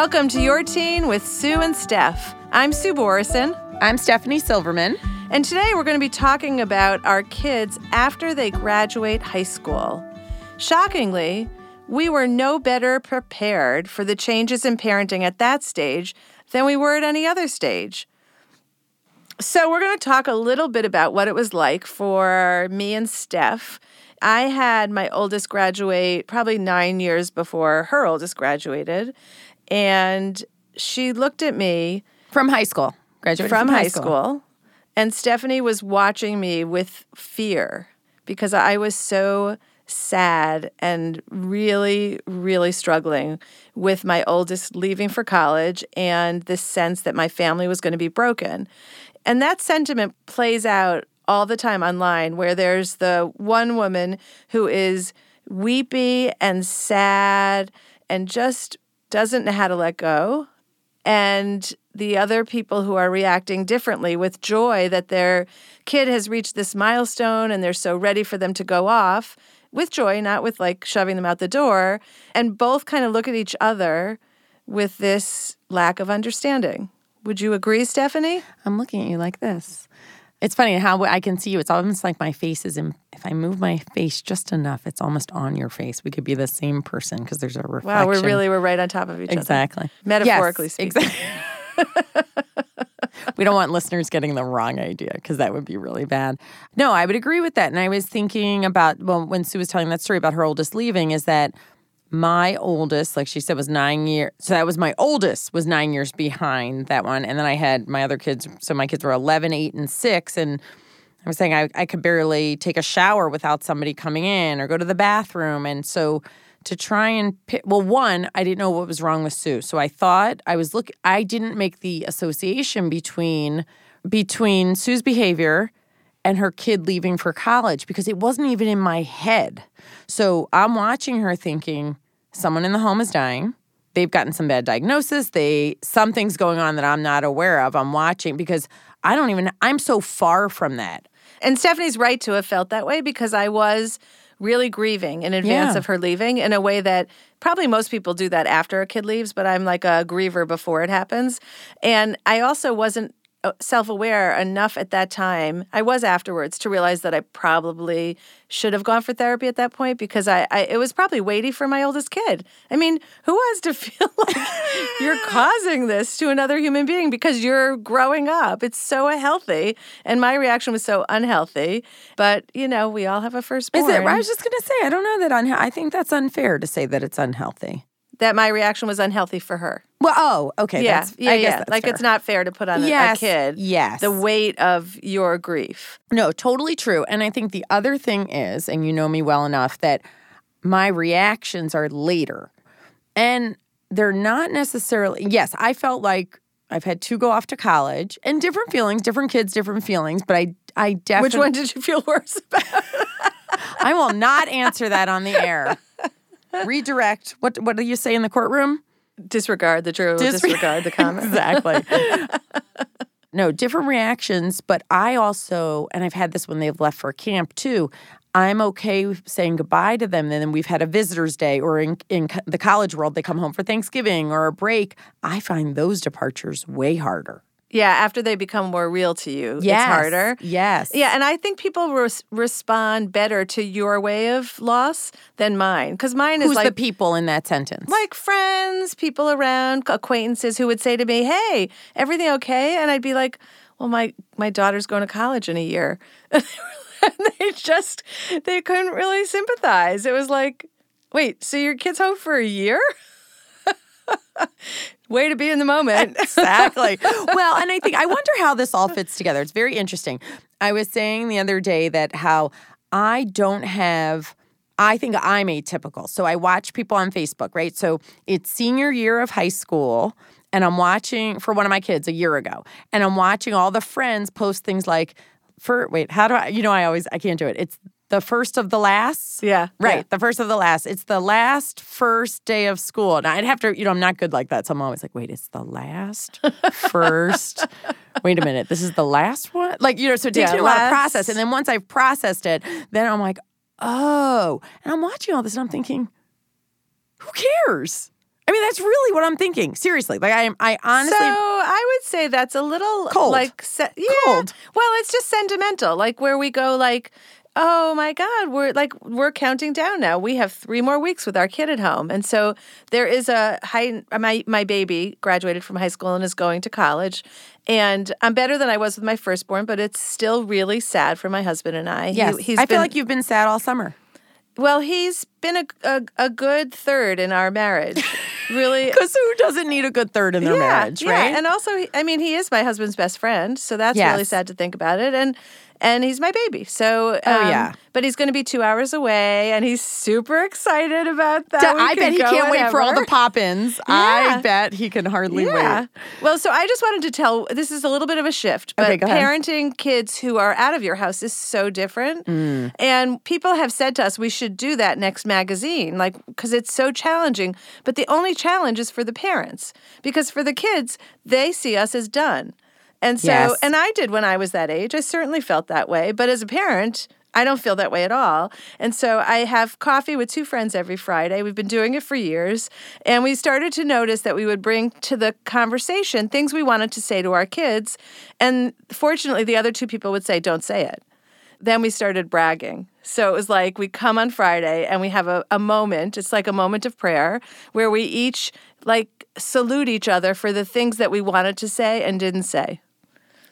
Welcome to Your Teen with Sue and Steph. I'm Sue Borison. I'm Stephanie Silverman. And today we're going to be talking about our kids after they graduate high school. Shockingly, we were no better prepared for the changes in parenting at that stage than we were at any other stage. So, we're going to talk a little bit about what it was like for me and Steph. I had my oldest graduate probably nine years before her oldest graduated. And she looked at me From high school. Graduated from, from, high school. And Stephanie was watching me with fear because I was so sad and really, really struggling with my oldest leaving for college and the sense that my family was going to be broken. And that sentiment plays out all the time online where there's the one woman who is weepy and sad and just doesn't know how to let go and the other people who are reacting differently with joy that their kid has reached this milestone and they're so ready for them to go off with joy, not with like shoving them out the door. And both kind of look at each other with this lack of understanding. Would you agree, Stephanie? I'm looking at you like this. It's funny how I can see you. It's almost like my face is in. If I move my face just enough, it's almost on your face. We could be the same person because there's a reflection. Wow, we're really we're right on top of each exactly. other. Exactly. Metaphorically yes, speaking. Exactly. we don't want listeners getting the wrong idea because that would be really bad. No, I would agree with that. And I was thinking about well, when Sue was telling that story about her oldest leaving, is that my oldest, like she said, was nine years. So that was my oldest, was nine years behind that one. And then I had my other kids. So my kids were 11, 8, and 6. And I was saying I, I could barely take a shower without somebody coming in or go to the bathroom. And so to try and pick, well, one, I didn't know what was wrong with Sue. So I thought I was look. I didn't make the association between between Sue's behavior and her kid leaving for college because it wasn't even in my head. So I'm watching her thinking someone in the home is dying. They've gotten some bad diagnosis. They something's going on that I'm not aware of. I'm watching because I don't even I'm so far from that. And Stephanie's right to have felt that way because I was really grieving in advance Yeah. of her leaving in a way that probably most people do that after a kid leaves, but I'm like a griever before it happens. And I also wasn't Uh, self aware enough at that time. I was afterwards to realize that I probably should have gone for therapy at that point because I, I it was probably weighty for my oldest kid. I mean, who has to feel like you're causing this to another human being because you're growing up? It's so healthy, and my reaction was so unhealthy. But you know, we all have a firstborn. Is it? I was just gonna say I don't know that I think that's unfair to say that it's unhealthy. That my reaction was unhealthy for her. Well, oh, okay. yeah, yeah, I guess yeah. Like fair. it's not fair to put on a- a kid yes. the weight of your grief. No, totally true. And I think the other thing is, and you know me well enough, that my reactions are later. And they're not necessarily, yes, I felt like I've had two go off to college and different feelings, different kids, different feelings, but I, I definitely, Which one did you feel worse about? I will not answer that on the air. Redirect. What, what do you say in the courtroom? disregard the true, Disre- disregard the comment. exactly. no, different reactions, but I also, and I've had this when they've left for camp too. I'm okay with saying goodbye to them. And then we've had a visitor's day, or in, in the college world, they come home for Thanksgiving or a break. I find those departures way harder. Yeah, after they become more real to you, Yes, it's harder. Yes. Yeah, and I think people res- respond better to your way of loss than mine because mine is Who's like the people in that sentence? like friends, people around, acquaintances who would say to me, "Hey, everything okay?" And I'd be like, "Well, my my daughter's going to college in a year." and they just they couldn't really sympathize. It was like, "Wait, so your kid's home for a year?" Way to be in the moment. exactly. well, and I think I wonder how this all fits together. It's very interesting. I was saying the other day that how I don't have I think I'm atypical. So I watch people on Facebook, right? So it's senior year of high school and I'm watching for one of my kids a year ago. And I'm watching all the friends post things like for wait, how do I you know I always I can't do it. It's the first of the last. Yeah, Right. yeah. The first of the last. It's the last first day of school. Now I'd have to, you know, I'm not good like that. So I'm always like, wait, it's the last first. wait a minute. This is the last one? Like, you know, so it takes Yeah, me a while to last- process. And then once I've processed it, then I'm like, oh. And I'm watching all this and I'm thinking, who cares? I mean, that's really what I'm thinking. Seriously, like I am. I honestly. so I would say that's a little Cold. like se- yeah. Cold. Well, it's just sentimental, like where we go like. Oh my God, we're like we're counting down now. We have three more weeks with our kid at home, and so there is a high. My my baby graduated from high school and is going to college, and I'm better than I was with my firstborn, but it's still really sad for my husband and I. He- yes, he's I feel been- like you've been sad all summer. well, he's been a, a a good third in our marriage. Really, Because who doesn't need a good third in their marriage, yeah. right? And also, I mean, he is my husband's best friend, so that's Yes. really sad to think about it. And and he's my baby, so um, Oh, yeah. But he's going to be two hours away, and he's super excited about that. I bet he can't wait for all the whenever. pop-ins. I bet he can hardly Yeah. wait. Well, so I just wanted to tell this is a little bit of a shift, but Okay, parenting kids who are out of your house is so different. Mm. And people have said to us we should do that next magazine, like because it's so challenging. But the only challenge is for the parents because for the kids, they see us as done. And so, Yes. and I did when I was that age. I certainly felt that way. But as a parent, I don't feel that way at all. And so I have coffee with two friends every Friday. We've been doing it for years. And we started to notice that we would bring to the conversation things we wanted to say to our kids. And fortunately, the other two people would say, don't say it. Then we started bragging. So it was like we come on Friday and we have a, a moment. It's like a moment of prayer where we each like salute each other for the things that we wanted to say and didn't say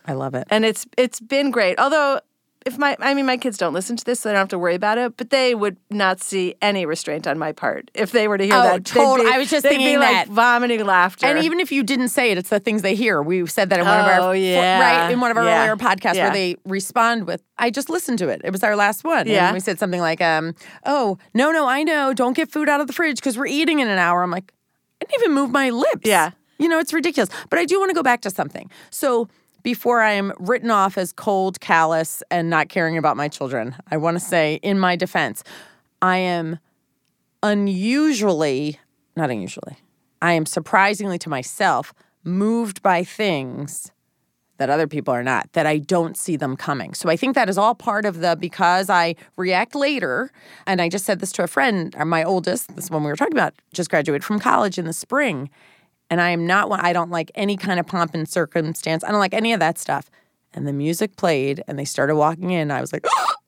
I love it. and it's it's been great. Although if my I mean my kids don't listen to this, so they don't have to worry about it. But they would not see any restraint on my part if they were to hear Oh, that. Be- I was just they'd thinking be like that. vomiting laughter. And even if you didn't say it, it's the things they hear. We said that in one of our Oh, yeah. right in one of our Yeah. earlier podcasts Yeah. where they respond with, "I just listened to it. It was our last one." Yeah. And we said something like, um, "Oh no, no, I know. Don't get food out of the fridge because we're eating in an hour." I'm like, I didn't even move my lips. Yeah. you know, it's ridiculous. But I do want to go back to something. So. Before I am written off as cold, callous, and not caring about my children, I want to say, in my defense, I am unusually, not unusually, I am surprisingly to myself moved by things that other people are not, that I don't see them coming. So I think that is all part of the because I react later. And I just said this to a friend, my oldest, this one we were talking about, just graduated from college in the spring. And I am not one, I don't like any kind of pomp and circumstance. I don't like any of that stuff. And the music played and they started walking in. I was like,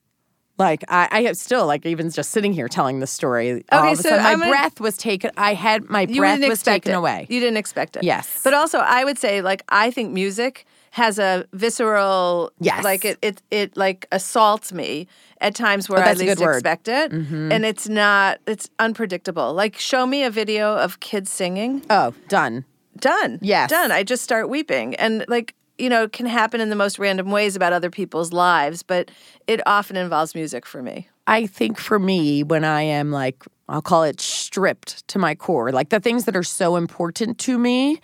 like I, I have still like even just sitting here telling the story. all Okay, of a so sudden, my gonna- breath was taken. I had my breath was taken it. away. You didn't expect it. Yes. But also, I would say like I think music has a visceral Yes. like it it it like assaults me at times where Oh, I least expect it, mm-hmm. and it's not it's unpredictable. Like show me a video of kids singing. oh, done. done. Yes. Done. I just start weeping. And like, you know, it can happen in the most random ways about other people's lives, but it often involves music for me. I think for me, when I am like, I'll call it stripped to my core, like the things that are so important to me,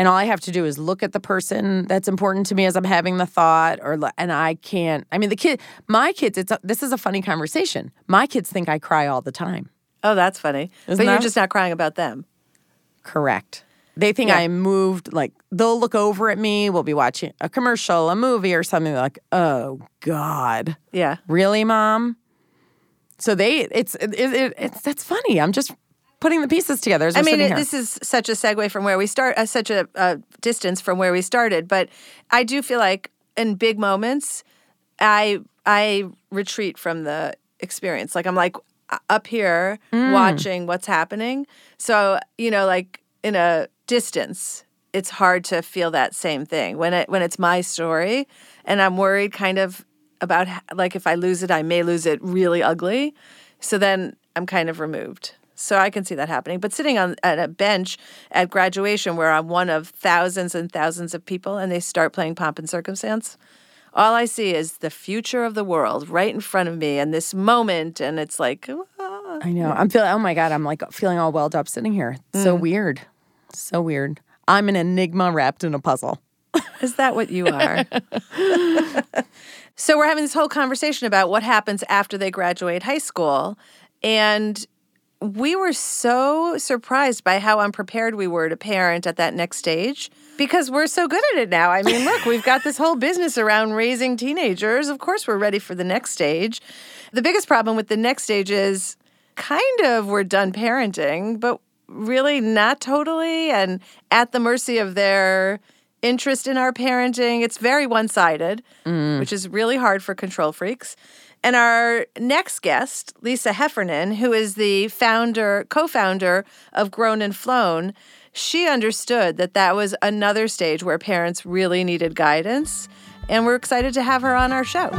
and all I have to do is look at the person that's important to me as I'm having the thought, or and I can't. I mean, the kid, my kids. It's a, this is a funny conversation. My kids think I cry all the time. Oh, that's funny. Isn't but you're just not crying about them. Correct. They think Yeah. I'm moved. Like they'll look over at me. We'll be watching a commercial, a movie, or something. They're like, oh God. Yeah. really mom so they it's it, it, it's that's funny i'm just putting the pieces together I mean, sitting it, here. this is such a segue from where we start, uh, such a, a distance from where we started. But I do feel like in big moments, I I retreat from the experience. Like I'm like up here Mm. watching what's happening. So you know, like in a distance, it's hard to feel that same thing when it when it's my story, and I'm worried kind of about like if I lose it, I may lose it really ugly. So then I'm kind of removed. So I can see that happening. But sitting on at a bench at graduation where I'm one of thousands and thousands of people and they start playing pomp and circumstance, all I see is the future of the world right in front of me and this moment and it's like ah. i know i'm feeling oh my god i'm like feeling all welled up sitting here It's so Mm. weird so weird i'm an enigma wrapped in a puzzle Is that what you are? so we're having this whole conversation about what happens after they graduate high school and we were so surprised by how unprepared we were to parent at that next stage because we're so good at it now. I mean, look, we've got this whole business around raising teenagers. Of course, we're ready for the next stage. The biggest problem with the next stage is kind of we're done parenting, but really not totally and at the mercy of their interest in our parenting. It's very one sided, mm. which is really hard for control freaks. And our next guest, Lisa Heffernan, who is the founder, co founder of Grown and Flown, she understood that that was another stage where parents really needed guidance. And we're excited to have her on our show.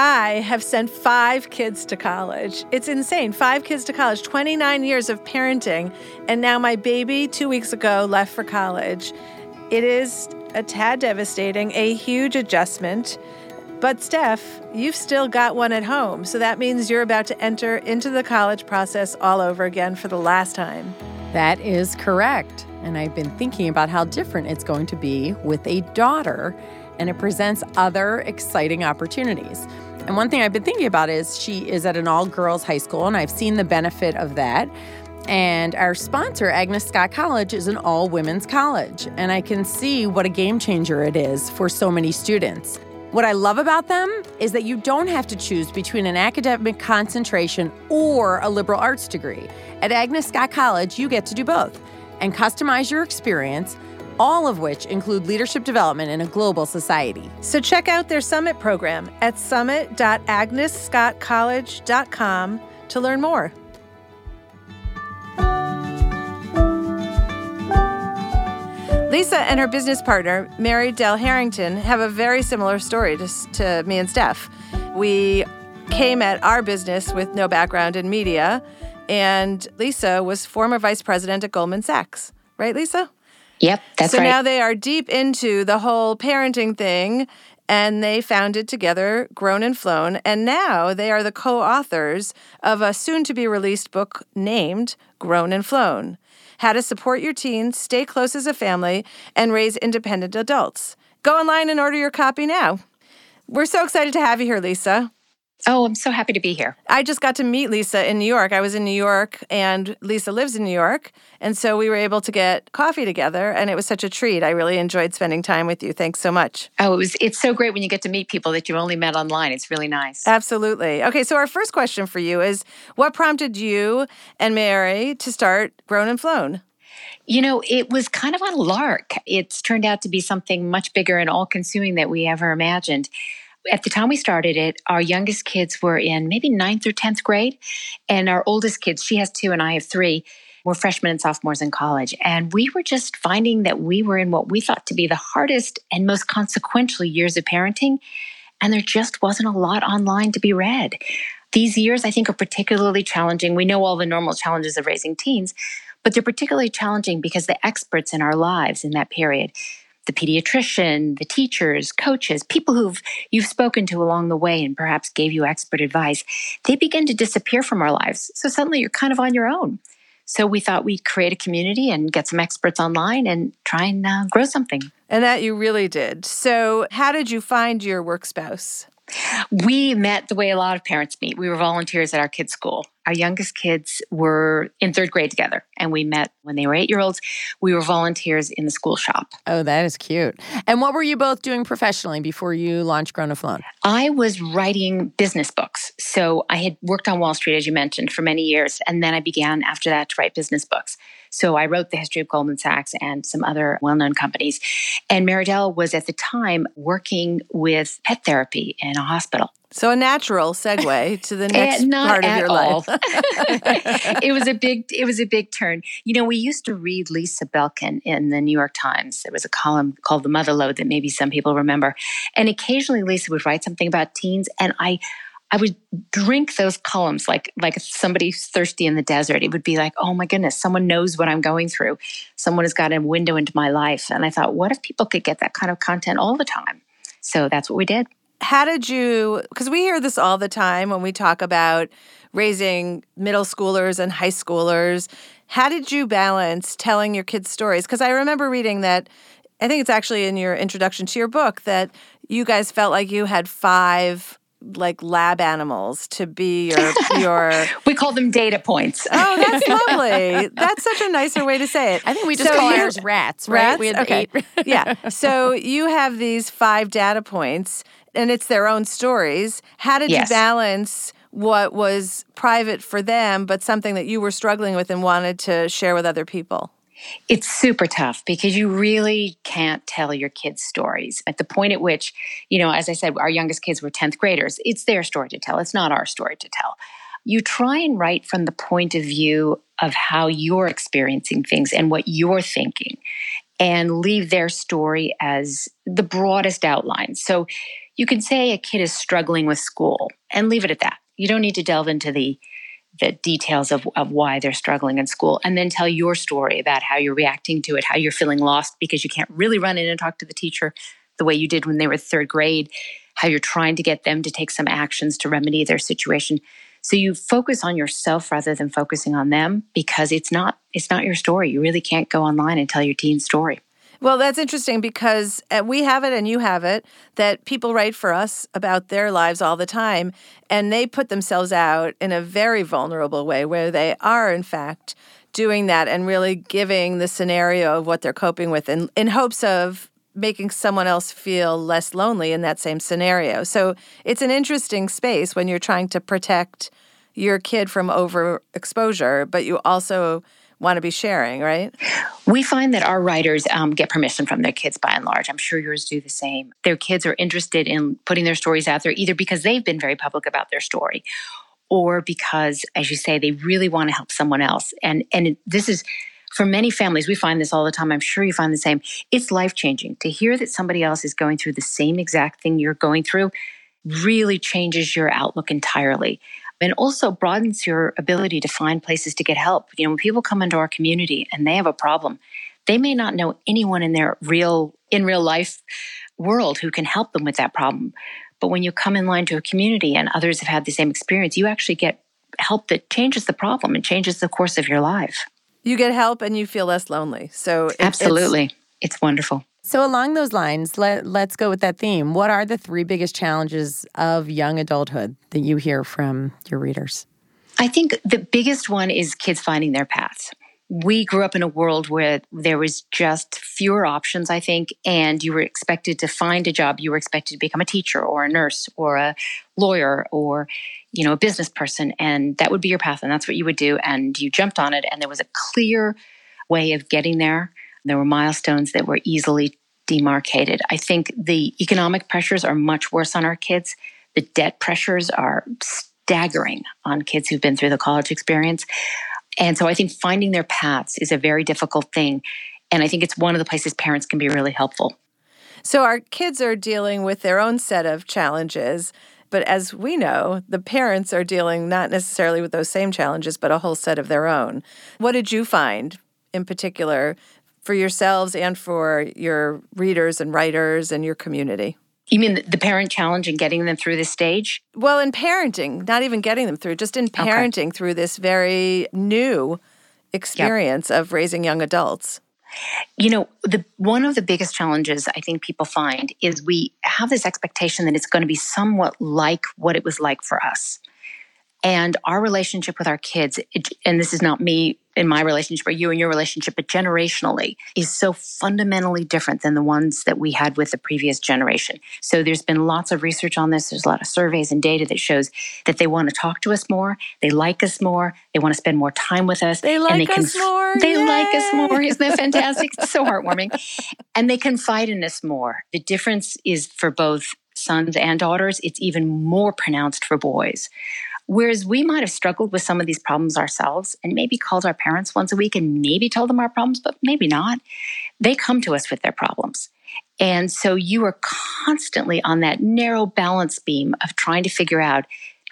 I have sent five kids to college. It's insane. Five kids to college, 29 years of parenting. And now my baby, two weeks ago, left for college. It is a tad devastating, a huge adjustment. But Steph, you've still got one at home. So that means you're about to enter into the college process all over again for the last time. That is correct. And I've been thinking about how different it's going to be with a daughter, and it presents other exciting opportunities. And one thing I've been thinking about is she is at an all girls high school, and I've seen the benefit of that. And our sponsor, Agnes Scott College, is an all women's college. And I can see what a game changer it is for so many students. What I love about them is that you don't have to choose between an academic concentration or a liberal arts degree. At Agnes Scott College, you get to do both and customize your experience, all of which include leadership development in a global society. So check out their summit program at summit.agnesscottcollege.com to learn more. Lisa and her business partner, Mary Dell Harrington, have a very similar story to, to me and Steph. We came at our business with no background in media, and Lisa was former vice president at Goldman Sachs. Right, Lisa? Yep, that's so right. now they are deep into the whole parenting thing and they founded together Grown and Flown. And now they are the co authors of a soon to be released book named Grown and Flown How to Support Your Teens, Stay Close as a Family, and Raise Independent Adults. Go online and order your copy now. We're so excited to have you here, Lisa. Oh, I'm so happy to be here. I just got to meet Lisa in New York. I was in New York and Lisa lives in New York. And so we were able to get coffee together and it was such a treat. I really enjoyed spending time with you. Thanks so much. Oh, it was it's so great when you get to meet people that you've only met online. It's really nice. Absolutely. Okay, so our first question for you is what prompted you and Mary to start Grown and Flown? You know, it was kind of on a lark. It's turned out to be something much bigger and all consuming that we ever imagined. At the time we started it, our youngest kids were in maybe ninth or 10th grade. And our oldest kids, she has two and I have three, were freshmen and sophomores in college. And we were just finding that we were in what we thought to be the hardest and most consequential years of parenting. And there just wasn't a lot online to be read. These years, I think, are particularly challenging. We know all the normal challenges of raising teens, but they're particularly challenging because the experts in our lives in that period the pediatrician, the teachers, coaches, people who've you've spoken to along the way and perhaps gave you expert advice, they begin to disappear from our lives. So suddenly you're kind of on your own. So we thought we'd create a community and get some experts online and try and uh, grow something. And that you really did. So, how did you find your work spouse? We met the way a lot of parents meet. We were volunteers at our kids' school. Our youngest kids were in third grade together, and we met when they were eight year olds. We were volunteers in the school shop. Oh, that is cute. And what were you both doing professionally before you launched Grown? I was writing business books. So I had worked on Wall Street, as you mentioned, for many years. And then I began after that to write business books. So I wrote the history of Goldman Sachs and some other well known companies. And Mary Dell was at the time working with pet therapy in a hospital. So, a natural segue to the eh, next not part of your all. life. it was a big it was a big turn. You know, we used to read Lisa Belkin in the New York Times. There was a column called The Motherlode that maybe some people remember. And occasionally Lisa would write something about teens and I I would drink those columns like like somebody thirsty in the desert. It would be like, oh my goodness, someone knows what I'm going through. Someone has got a window into my life. And I thought, what if people could get that kind of content all the time? So that's what we did. How did you, because we hear this all the time when we talk about raising middle schoolers and high schoolers. How did you balance telling your kids stories? Because I remember reading that, I think it's actually in your introduction to your book, that you guys felt like you had five like lab animals to be your your we call them data points. Oh that's lovely. That's such a nicer way to say it. I think we just so call ours rats right? Rats? we had okay. yeah. So you have these five data points and it's their own stories. How did yes. you balance what was private for them but something that you were struggling with and wanted to share with other people it's super tough because you really can't tell your kids' stories. At the point at which, you know, as I said, our youngest kids were 10th graders, it's their story to tell. It's not our story to tell. You try and write from the point of view of how you're experiencing things and what you're thinking, and leave their story as the broadest outline. So you can say a kid is struggling with school and leave it at that. You don't need to delve into the the details of, of why they're struggling in school and then tell your story about how you're reacting to it, how you're feeling lost because you can't really run in and talk to the teacher the way you did when they were third grade, how you're trying to get them to take some actions to remedy their situation. So you focus on yourself rather than focusing on them because it's not it's not your story. You really can't go online and tell your teen's story. Well, that's interesting because uh, we have it and you have it that people write for us about their lives all the time and they put themselves out in a very vulnerable way where they are, in fact, doing that and really giving the scenario of what they're coping with in, in hopes of making someone else feel less lonely in that same scenario. So it's an interesting space when you're trying to protect your kid from overexposure, but you also want to be sharing, right? We find that our writers um, get permission from their kids by and large. I'm sure yours do the same. Their kids are interested in putting their stories out there either because they've been very public about their story or because, as you say, they really want to help someone else. And, and this is for many families, we find this all the time. I'm sure you find the same. It's life changing to hear that somebody else is going through the same exact thing you're going through really changes your outlook entirely and also broadens your ability to find places to get help. You know, when people come into our community and they have a problem, they may not know anyone in their real in real life world who can help them with that problem. But when you come in line to a community and others have had the same experience, you actually get help that changes the problem and changes the course of your life. You get help and you feel less lonely. So it, absolutely, it's, it's wonderful. So, along those lines, let, let's go with that theme. What are the three biggest challenges of young adulthood that you hear from your readers? I think the biggest one is kids finding their paths. We grew up in a world where there was just fewer options, I think, and you were expected to find a job. You were expected to become a teacher or a nurse or a lawyer or, you know, a business person. And that would be your path. And that's what you would do. And you jumped on it. And there was a clear way of getting there. There were milestones that were easily demarcated. I think the economic pressures are much worse on our kids. The debt pressures are staggering on kids who've been through the college experience. And so I think finding their paths is a very difficult thing. And I think it's one of the places parents can be really helpful. So our kids are dealing with their own set of challenges. But as we know, the parents are dealing not necessarily with those same challenges, but a whole set of their own. What did you find in particular for yourselves and for your readers and writers and your community? You mean the parent challenge and getting them through this stage? Well, in parenting, not even getting them through, just in parenting okay. through this very new experience yep. of raising young adults. You know, the one of the biggest challenges I think people find is we have this expectation that it's going to be somewhat like what it was like for us. And our relationship with our kids, it, and this is not me in my relationship or you and your relationship, but generationally is so fundamentally different than the ones that we had with the previous generation. So there's been lots of research on this. There's a lot of surveys and data that shows that they want to talk to us more, they like us more, they want to spend more time with us. They like they us more. They Yay! like us more. Isn't that fantastic? it's so heartwarming. And they confide in us more. The difference is for both sons and daughters, it's even more pronounced for boys. Whereas we might have struggled with some of these problems ourselves and maybe called our parents once a week and maybe told them our problems, but maybe not. They come to us with their problems. And so you are constantly on that narrow balance beam of trying to figure out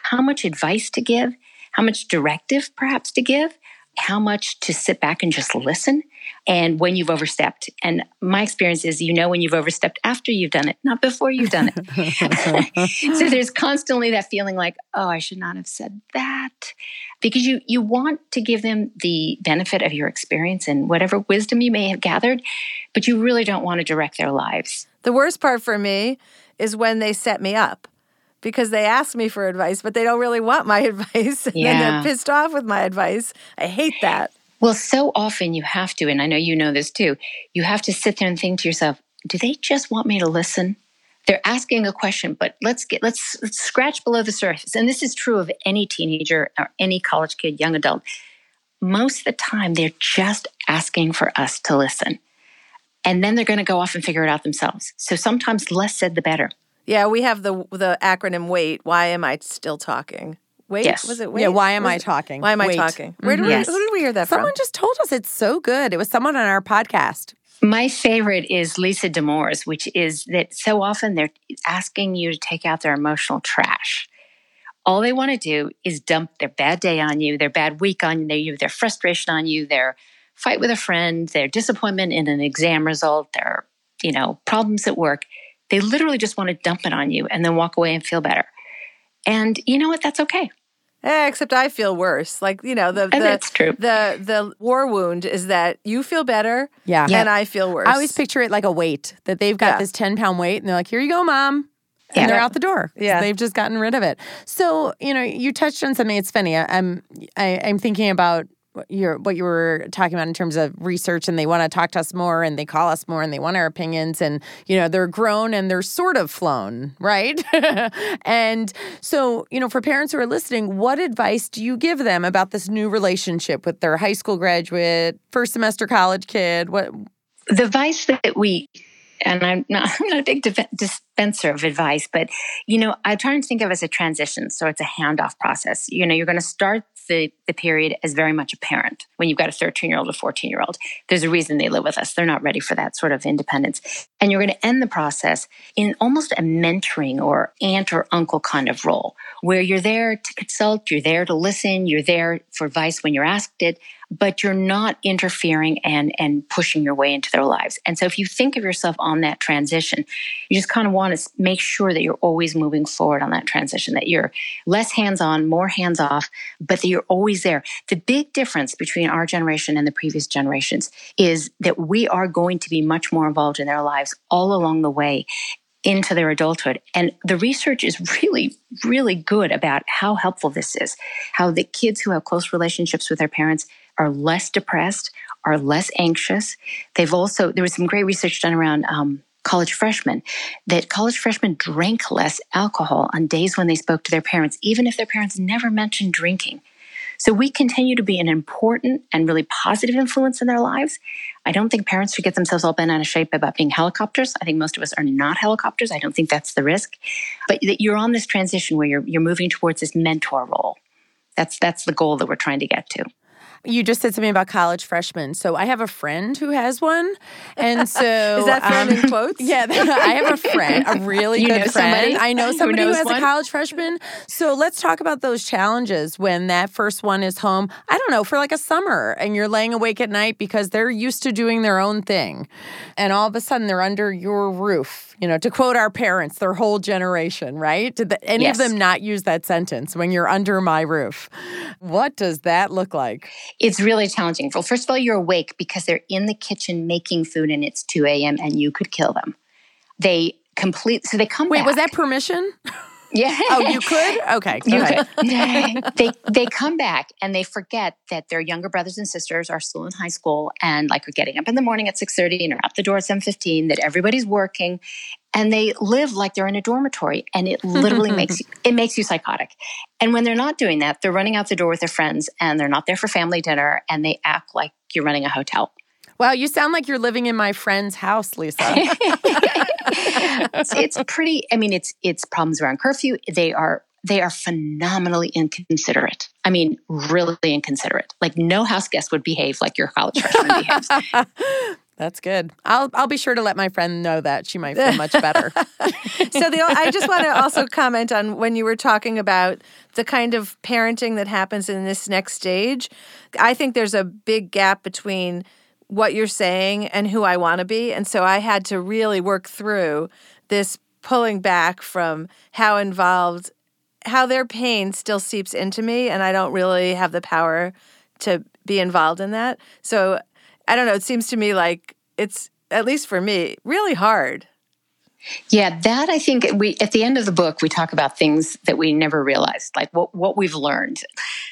how much advice to give, how much directive perhaps to give, how much to sit back and just listen and when you've overstepped. And my experience is you know when you've overstepped after you've done it, not before you've done it. so there's constantly that feeling like, oh, I should not have said that. Because you you want to give them the benefit of your experience and whatever wisdom you may have gathered, but you really don't want to direct their lives. The worst part for me is when they set me up because they ask me for advice, but they don't really want my advice. and then they're pissed off with my advice. I hate that. Well, so often you have to, and I know you know this too, you have to sit there and think to yourself, do they just want me to listen? They're asking a question, but let's get let's, let's scratch below the surface. And this is true of any teenager or any college kid, young adult. Most of the time, they're just asking for us to listen. And then they're going to go off and figure it out themselves. So sometimes less said, the better. Yeah, we have the the acronym WAIT. Why am I still talking? Wait, Yes. was it wait? Yeah, why am Was I it- talking? Why am I Wait. talking? Where did we, Yes. who did we hear that from? Someone from? just told us it's so good. It was someone on our podcast. My favorite is Lisa Damour's, which is that so often they're asking you to take out their emotional trash. All they want to do is dump their bad day on you, their bad week on you, their frustration on you, their fight with a friend, their disappointment in an exam result, their, you know, problems at work. They literally just want to dump it on you and then walk away and feel better. And you know what? That's okay. Eh, except I feel worse. Like you know the And the that's true. the the war wound is that you feel better Yeah. and I feel worse. I always picture it like a weight that they've got Yeah. this 10 pound weight and they're like, here you go, mom. And Yeah. they're out the door. Yeah. They've just gotten rid of it. So, you know, you touched on something. It's funny. I- I'm, I, I'm thinking about you're, what you were talking about in terms of research and they want to talk to us more and they call us more and they want our opinions and, you know, they're grown and they're sort of flown, right? and so, you know, for parents who are listening, what advice do you give them about this new relationship with their high school graduate, first semester college kid? What, the advice that we and I'm not, I'm not a big dispenser of advice, but you know, I try and think of it as a transition. So it's a handoff process. You know, you're going to start the, the period as very much a parent when you've got a 13 year old or 14 year old. There's a reason they live with us. They're not ready for that sort of independence. And you're going to end the process in almost a mentoring or aunt or uncle kind of role where you're there to consult, you're there to listen, you're there for advice when you're asked it, but you're not interfering and and pushing your way into their lives. And so if you think of yourself on that transition, you just kind of want to make sure that you're always moving forward on that transition, that you're less hands-on, more hands-off, but that you're always there. The big difference between our generation and the previous generations is that we are going to be much more involved in their lives all along the way into their adulthood. And the research is really, really good about how helpful this is. How the kids who have close relationships with their parents are less depressed, are less anxious. They've also, there was some great research done around um, college freshmen that college freshmen drank less alcohol on days when they spoke to their parents, even if their parents never mentioned drinking. So we continue to be an important and really positive influence in their lives. I don't think parents should get themselves all bent out of shape about being helicopters. I think most of us are not helicopters. I don't think that's the risk. But that you're on this transition where you're you're moving towards this mentor role. That's that's the goal that we're trying to get to. You just said something about college freshmen. So I have a friend who has one, and so Is that friend um, in quotes? Yeah, I have a friend, a really You good know friend. somebody I know somebody who, knows has a college freshman. So let's talk about those challenges when that first one is home. I don't know for like a summer, and you're laying awake at night because they're used to doing their own thing, and all of a sudden they're under your roof. You know, to quote our parents, their whole generation, right? Did the, any Yes. of them not use that sentence? When you're under my roof, what does that look like? It's really challenging. Well, first of all, you're awake because they're in the kitchen making food and it's 2 a.m. and you could kill them. They complete, so they come Wait, back. was that permission? Yeah. Oh, you could? Okay. You ahead. could. they they come back and they forget that their younger brothers and sisters are still in high school and like are getting up in the morning at 6:30 and are out the door at 7:15 that everybody's working and they live like they're in a dormitory and it literally makes you it makes you psychotic. And when they're not doing that, they're running out the door with their friends and they're not there for family dinner and they act like you're running a hotel. Wow, you sound like you're living in my friend's house, Lisa. it's, it's pretty i mean it's it's problems around curfew they are they are phenomenally inconsiderate i mean really inconsiderate like no house guest would behave like your college freshman behaves That's good. I'll I'll be sure to let my friend know that. She might feel much better. so the I just want to also comment on when you were talking about the kind of parenting that happens in this next stage. I think there's a big gap between what you're saying and who I want to be, and so I had to really work through this pulling back from how involved how their pain still seeps into me and I don't really have the power to be involved in that. So I don't know, it seems to me like it's at least for me really hard Yeah, that I think we at the end of the book we talk about things that we never realized, like what what we've learned.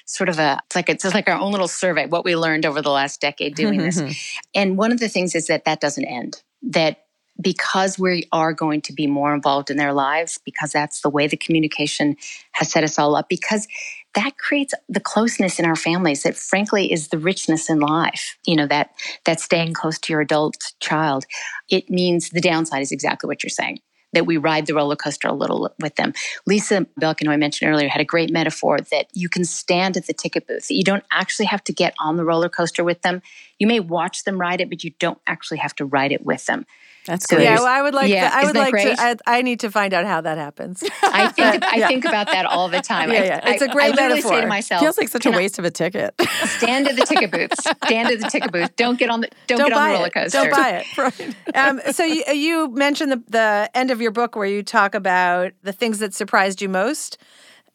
Sort of a it's like it's like our own little survey, what we learned over the last decade doing this. And one of the things is that that doesn't end. That because we are going to be more involved in their lives, because that's the way the communication has set us all up, because that creates the closeness in our families that frankly is the richness in life you know that that staying close to your adult child it means the downside is exactly what you're saying that we ride the roller coaster a little with them. Lisa Belkin, who I mentioned earlier, had a great metaphor that you can stand at the ticket booth. You don't actually have to get on the roller coaster with them. You may watch them ride it, but you don't actually have to ride it with them. That's So great. yeah, well, I would like. Yeah, to, I would isn't that like great? to. I, I need to find out how that happens. I think I Yeah. think about that all the time. Yeah, yeah. I- It's a great I literally say to myself, Feels like such a "Can I waste of a ticket. Stand at the ticket booth. Stand at the ticket booth. Don't get on the don't, Don't get on buy the roller it. coaster. Don't buy it. um, so you, you mentioned the, the end of your book where you talk about the things that surprised you most.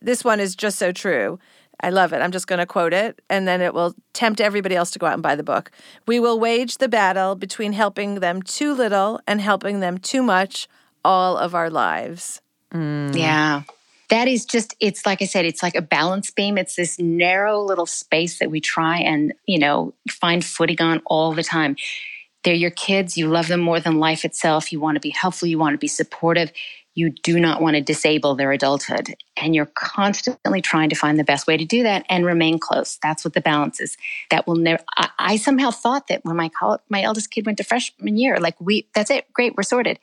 This one is just so true. I love it. I'm just going to quote it, and then it will tempt everybody else to go out and buy the book. We will wage the battle between helping them too little and helping them too much all of our lives. Mm. Yeah. That is just, it's like I said, it's like a balance beam. It's this narrow little space that we try and, you know, find footing on all the time. They're your kids. You love them more than life itself. You want to be helpful. You want to be supportive. You do not want to disable their adulthood. And you're constantly trying to find the best way to do that and remain close. That's what the balance is. That will never, I, I somehow thought that when my, col- my eldest kid went to freshman year, like we, that's it. Great. We're sorted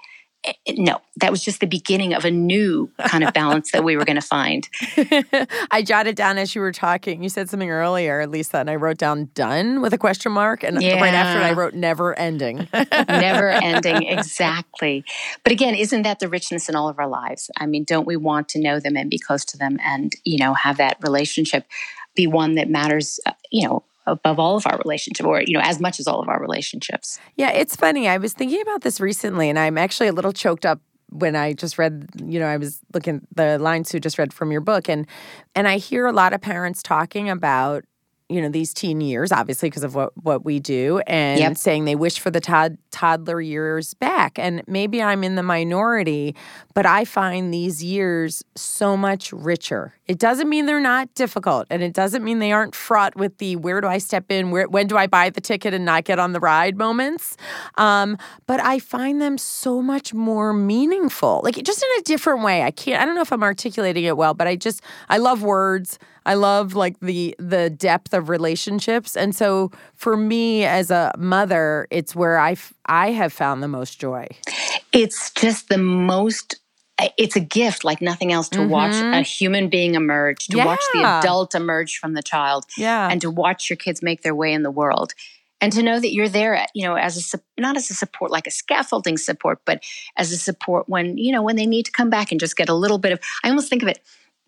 no, that was just the beginning of a new kind of balance that we were going to find. I jotted down as you were talking. You said something earlier, Lisa, and I wrote down done with a question mark. And right after it, I wrote never ending. Never ending, exactly. But again, isn't that the richness in all of our lives? I mean, don't we want to know them and be close to them and, you know, have that relationship be one that matters, uh, you know, above all of our relationship or, you know, as much as all of our relationships. Yeah, it's funny. I was thinking about this recently, and I'm actually a little choked up when I just read. You know, I was looking the lines you just read from your book, and and I hear a lot of parents talking about you know these teen years, obviously because of what what we do, and Yep. saying they wish for the tod- toddler years back. And maybe I'm in the minority, but I find these years so much richer. It doesn't mean they're not difficult, and it doesn't mean they aren't fraught with the where do I step in, where when do I buy the ticket and not get on the ride moments. Um, but I find them so much more meaningful, like just in a different way. I can't. I don't know if I'm articulating it well, but I just I love words. I love like the the depth of relationships, and so for me as a mother, it's where I I have found the most joy. It's just the most eh, it's a gift like nothing else to watch mm-hmm. a human being emerge, to watch the adult emerge from the child. Yeah, and to watch your kids make their way in the world and to know that you're there eh, you know as a not as a support like a scaffolding support but as a support when you know when they need to come back and just get a little bit of i almost think of it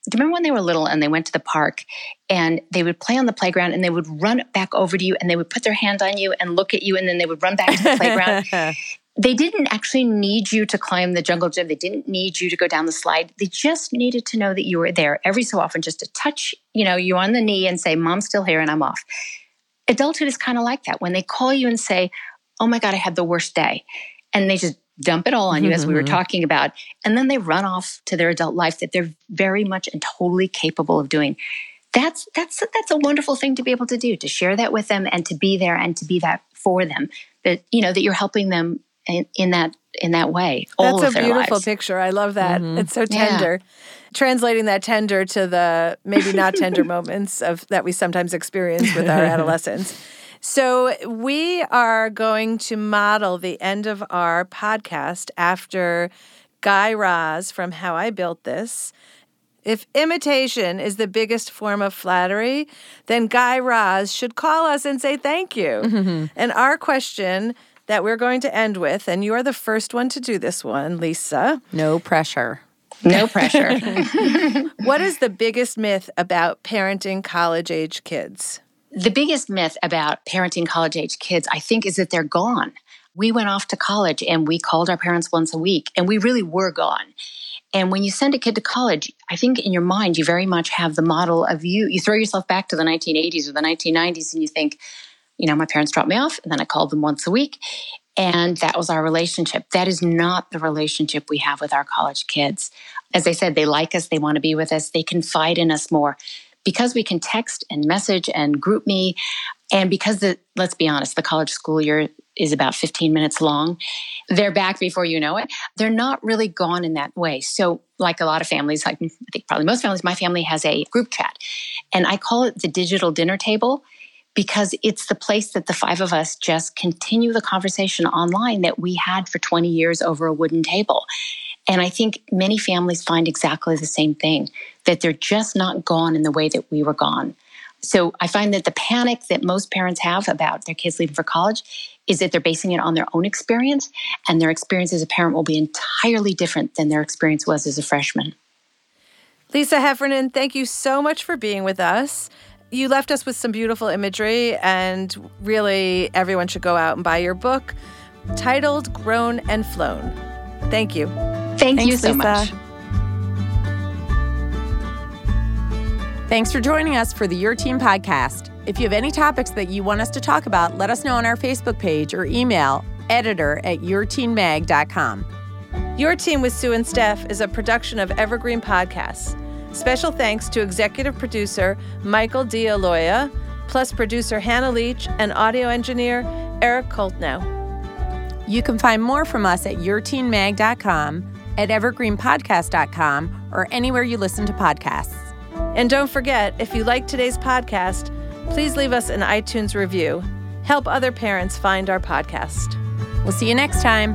do you remember when they were little and they went to the park and they would play on the playground and they would run back over to you and they would put their hand on you and look at you and then they would run back to the playground they didn't actually need you to climb the jungle gym. They didn't need you to go down the slide. They just needed to know that you were there every so often, just to touch, you know, you on the knee and say, "Mom's still here and I'm off." Adulthood is kind of like that. When they call you and say, "Oh my God, I had the worst day," and they just dump it all on you, as we were mm-hmm, mm-hmm. talking about, and then they run off to their adult life that they're very much and totally capable of doing. That's that's that's a wonderful thing to be able to do. To share that with them and to be there and to be that for them. That you know that you're helping them in, in that in that way. all That's of a their beautiful lives. picture. I love that. Mm-hmm. It's so Yeah. tender. Translating that tender to the maybe not tender moments of that we sometimes experience with our adolescents. So we are going to model the end of our podcast after Guy Raz from How I Built This. If imitation is the biggest form of flattery, then Guy Raz should call us and say thank you. And our question that we're going to end with, and you are the first one to do this one, Lisa. no pressure. No pressure. What is the biggest myth about parenting college age kids? The biggest myth about parenting college age kids, I think, is that they're gone. We went off to college and we called our parents once a week, and we really were gone. And when you send a kid to college, I think in your mind, you very much have the model of you. You throw yourself back to the 1980s or the 1990s and you think, You know, my parents dropped me off and then I called them once a week. And that was our relationship. That is not the relationship we have with our college kids. As I said, they like us, they want to be with us, they confide in us more. Because we can text and message and GroupMe, and because the let's be honest, the college school year is about 15 minutes long, they're back before you know it. They're not really gone in that way. So, like a lot of families, like I think probably most families, my family has a group chat. And I call it the digital dinner table because it's the place that the five of us just continue the conversation online that we had for 20 years over a wooden table. And I think many families find exactly the same thing that they're just not gone in the way that we were gone. So I find that the panic that most parents have about their kids leaving for college is that they're basing it on their own experience, and their experience as a parent will be entirely different than their experience was as a freshman. Lisa Heffernan, thank you so much for being with us you left us with some beautiful imagery, and really everyone should go out and buy your book titled Grown and Flown. Thank you. Thank Thanks, you so Lisa. much. Thanks for joining us for the Your Teen podcast. If you have any topics that you want us to talk about, let us know on our Facebook page or email editor at yourteenmag.com. Your Teen with Sue and Steph is a production of Evergreen Podcasts. Special thanks to executive producer Michael D'Aloia, plus producer Hannah Leach and audio engineer Eric Koltnow. You can find more from us at yourteenmag.com, at evergreenpodcast.com, or anywhere you listen to podcasts. And don't forget, if you like today's podcast, please leave us an iTunes review. Help other parents find our podcast. We'll see you next time.